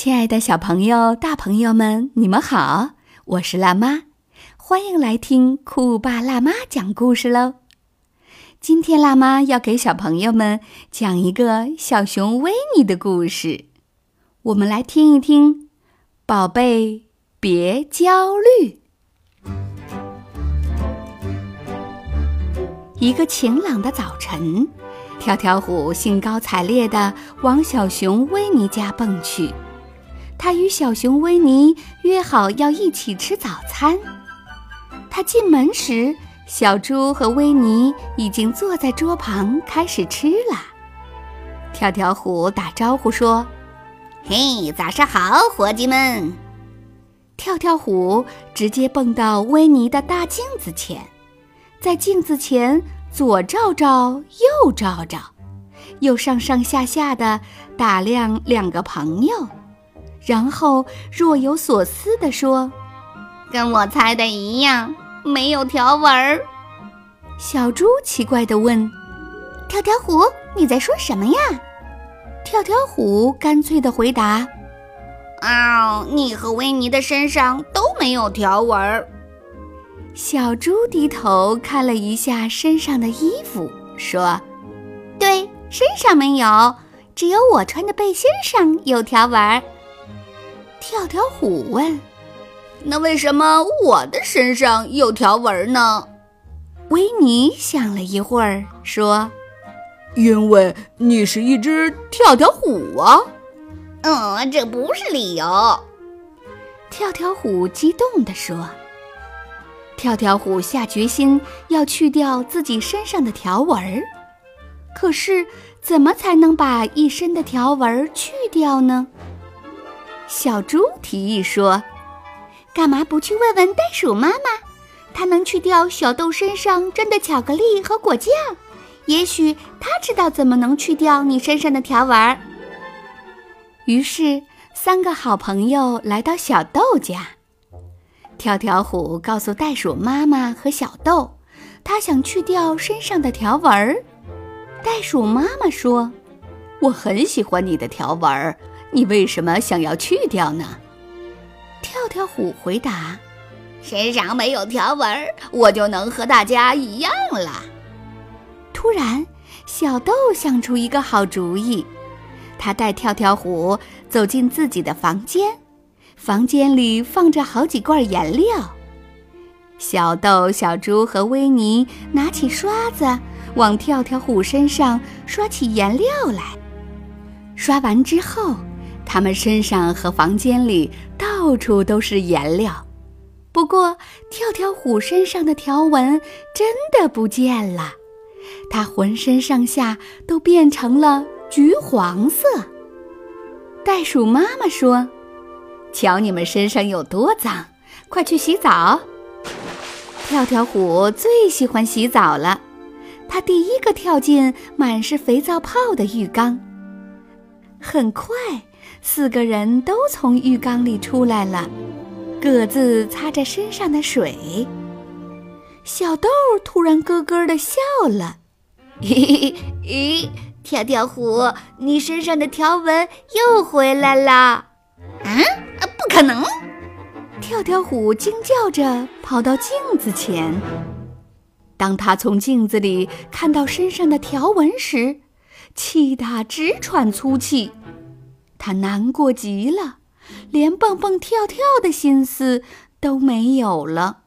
亲爱的小朋友、大朋友们，你们好！我是辣妈，欢迎来听酷爸辣妈讲故事喽。今天辣妈要给小朋友们讲一个小熊维尼的故事，我们来听一听。宝贝，别焦虑。一个晴朗的早晨，跳跳虎兴高采烈地往小熊维尼家奔去。他与小熊维尼约好要一起吃早餐。他进门时，小猪和维尼已经坐在桌旁开始吃了。跳跳虎打招呼说：“嘿，早上好，伙计们！”跳跳虎直接蹦到维尼的大镜子前，在镜子前左照照，右照照，又上上下下的打量两个朋友。然后若有所思地说：“跟我猜的一样，没有条纹儿。”小猪奇怪地问：“跳跳虎，你在说什么呀？”跳跳虎干脆地回答：“啊，你和维尼的身上都没有条纹儿。”小猪低头看了一下身上的衣服，说：“对，身上没有，只有我穿的背心上有条纹儿。”跳跳虎问：“那为什么我的身上有条纹呢？”维尼想了一会儿，说：“因为你是一只跳跳虎啊。”“嗯，这不是理由。”跳跳虎激动地说。跳跳虎下决心要去掉自己身上的条纹儿，可是怎么才能把一身的条纹去掉呢？小猪提议说：“干嘛不去问问袋鼠妈妈？它能去掉小豆身上沾的巧克力和果酱，也许它知道怎么能去掉你身上的条纹。”于是，三个好朋友来到小豆家。跳跳虎告诉袋鼠妈妈和小豆，他想去掉身上的条纹。袋鼠妈妈说：“我很喜欢你的条纹儿。”你为什么想要去掉呢？跳跳虎回答：“身上没有条纹，我就能和大家一样了。”突然，小豆想出一个好主意，他带跳跳虎走进自己的房间，房间里放着好几罐颜料。小豆、小猪和维尼拿起刷子，往跳跳虎身上刷起颜料来。刷完之后。他们身上和房间里到处都是颜料，不过跳跳虎身上的条纹真的不见了，它浑身上下都变成了橘黄色。袋鼠妈妈说：“瞧你们身上有多脏，快去洗澡。”跳跳虎最喜欢洗澡了，它第一个跳进满是肥皂泡的浴缸，很快。四个人都从浴缸里出来了，各自擦着身上的水。小豆突然咯咯地笑了：“咦咦，跳跳虎，你身上的条纹又回来了！”啊，不可能！跳跳虎惊叫着跑到镜子前。当他从镜子里看到身上的条纹时，气得直喘粗气。他难过极了，连蹦蹦跳跳的心思都没有了。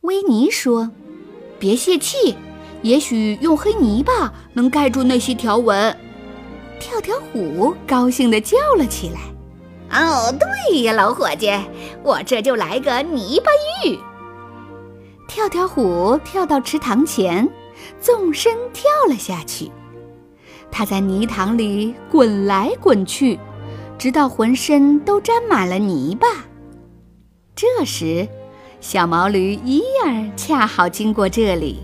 维尼说：“别泄气，也许用黑泥巴能盖住那些条纹。”跳跳虎高兴地叫了起来：“哦，对呀，老伙计，我这就来个泥巴浴。”跳跳虎跳到池塘前，纵身跳了下去。他在泥塘里滚来滚去，直到浑身都沾满了泥巴。这时，小毛驴伊尔恰好经过这里，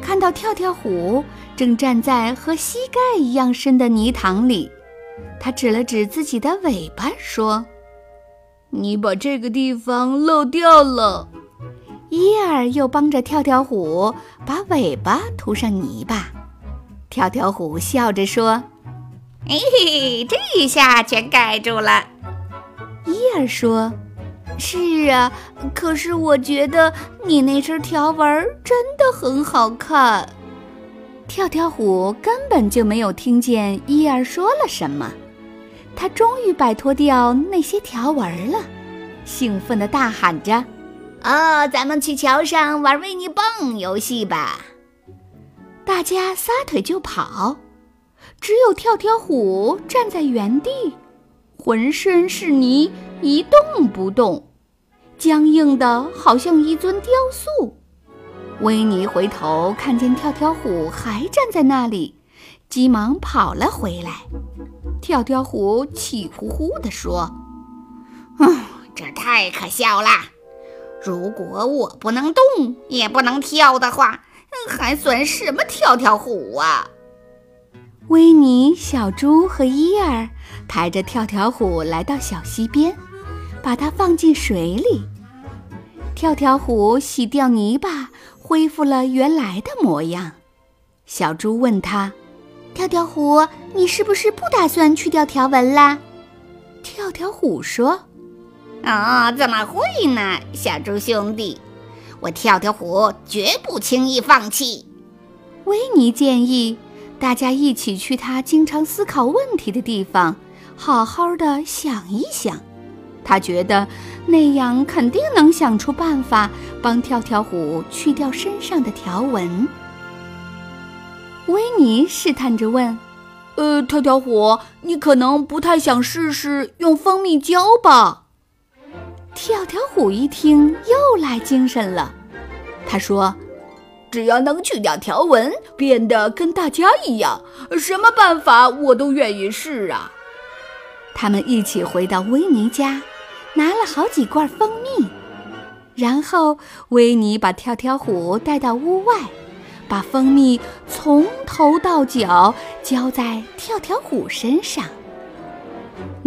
看到跳跳虎正站在和膝盖一样深的泥塘里，他指了指自己的尾巴说：“你把这个地方漏掉了。”伊尔又帮着跳跳虎把尾巴涂上泥巴。跳跳虎笑着说：“嘿嘿，这一下全盖住了。”伊尔说：“是啊，可是我觉得你那身条纹真的很好看。”跳跳虎根本就没有听见伊尔说了什么，他终于摆脱掉那些条纹了，兴奋地大喊着：“哦，咱们去桥上玩维尼蹦游戏吧！”大家撒腿就跑，只有跳跳虎站在原地，浑身是泥，一动不动，僵硬的好像一尊雕塑。维尼回头看见跳跳虎还站在那里，急忙跑了回来。跳跳虎气呼呼地说：“嗯，这太可笑了！如果我不能动也不能跳的话……”还算什么跳跳虎啊！维尼、小猪和伊尔抬着跳跳虎来到小溪边，把它放进水里。跳跳虎洗掉泥巴，恢复了原来的模样。小猪问他：“跳跳虎，你是不是不打算去掉条纹啦？”跳跳虎说：“啊，怎么会呢，小猪兄弟。”我跳跳虎绝不轻易放弃。维尼建议大家一起去他经常思考问题的地方，好好的想一想。他觉得那样肯定能想出办法帮跳跳虎去掉身上的条纹。维尼试探着问：“呃，跳跳虎，你可能不太想试试用蜂蜜胶吧？”跳跳虎一听，又来精神了。他说：“只要能去掉条纹，变得跟大家一样，什么办法我都愿意试啊！”他们一起回到维尼家，拿了好几罐蜂蜜，然后维尼把跳跳虎带到屋外，把蜂蜜从头到脚浇在跳跳虎身上。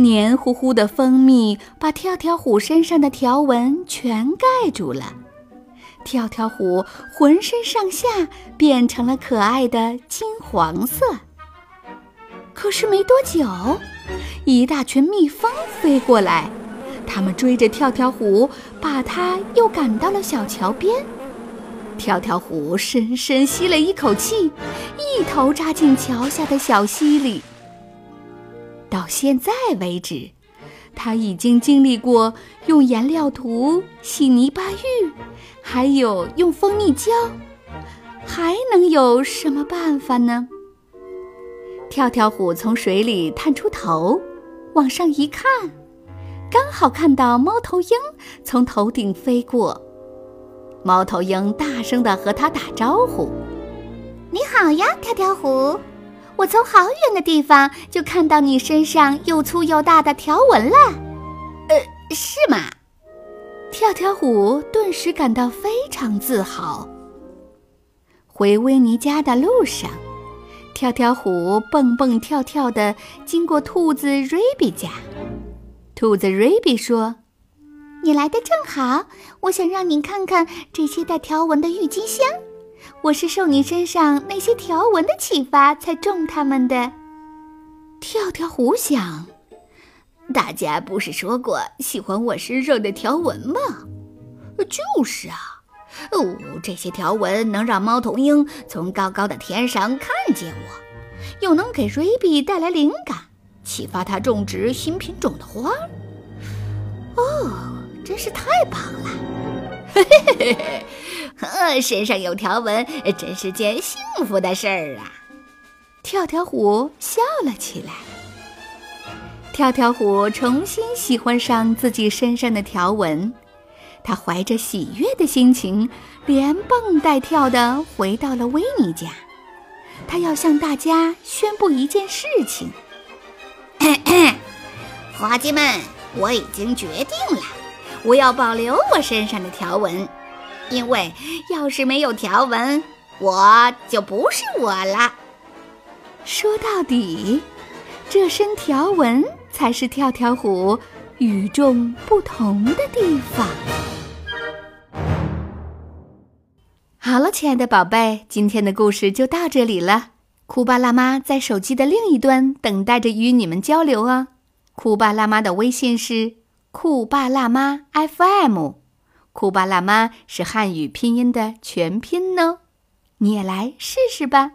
黏糊糊的蜂蜜把跳跳虎身上的条纹全盖住了，跳跳虎浑身上下变成了可爱的金黄色。可是没多久，一大群蜜蜂飞过来，它们追着跳跳虎，把它又赶到了小桥边。跳跳虎深深吸了一口气，一头扎进桥下的小溪里。现在为止，他已经经历过用颜料涂、洗泥巴浴，还有用蜂蜜胶，还能有什么办法呢？跳跳虎从水里探出头，往上一看，刚好看到猫头鹰从头顶飞过。猫头鹰大声地和他打招呼：“你好呀，跳跳虎。”我从好远的地方就看到你身上又粗又大的条纹了，呃，是吗？跳跳虎顿时感到非常自豪。回威尼家的路上，跳跳虎蹦蹦跳跳地经过兔子瑞比家。兔子瑞比说：“你来的正好，我想让你看看这些带条纹的郁金香。”我是受你身上那些条纹的启发才种它们的。跳跳虎想，大家不是说过喜欢我身上的条纹吗？就是啊，哦，这些条纹能让猫头鹰从高高的天上看见我，又能给瑞比带来灵感，启发他种植新品种的花。哦，真是太棒了！嘿嘿嘿嘿。呵，身上有条纹，真是件幸福的事儿啊！跳跳虎笑了起来。跳跳虎重新喜欢上自己身上的条纹，他怀着喜悦的心情，连蹦带跳地回到了维尼家。他要向大家宣布一件事情：伙计们，我已经决定了，我要保留我身上的条纹。因为要是没有条纹，我就不是我了。说到底，这身条纹才是跳跳虎与众不同的地方。好了，亲爱的宝贝，今天的故事就到这里了。酷巴辣妈在手机的另一端等待着与你们交流哦。酷巴辣妈的微信是酷爸辣妈 FM。酷爸辣妈是汉语拼音的全拼呢，你也来试试吧。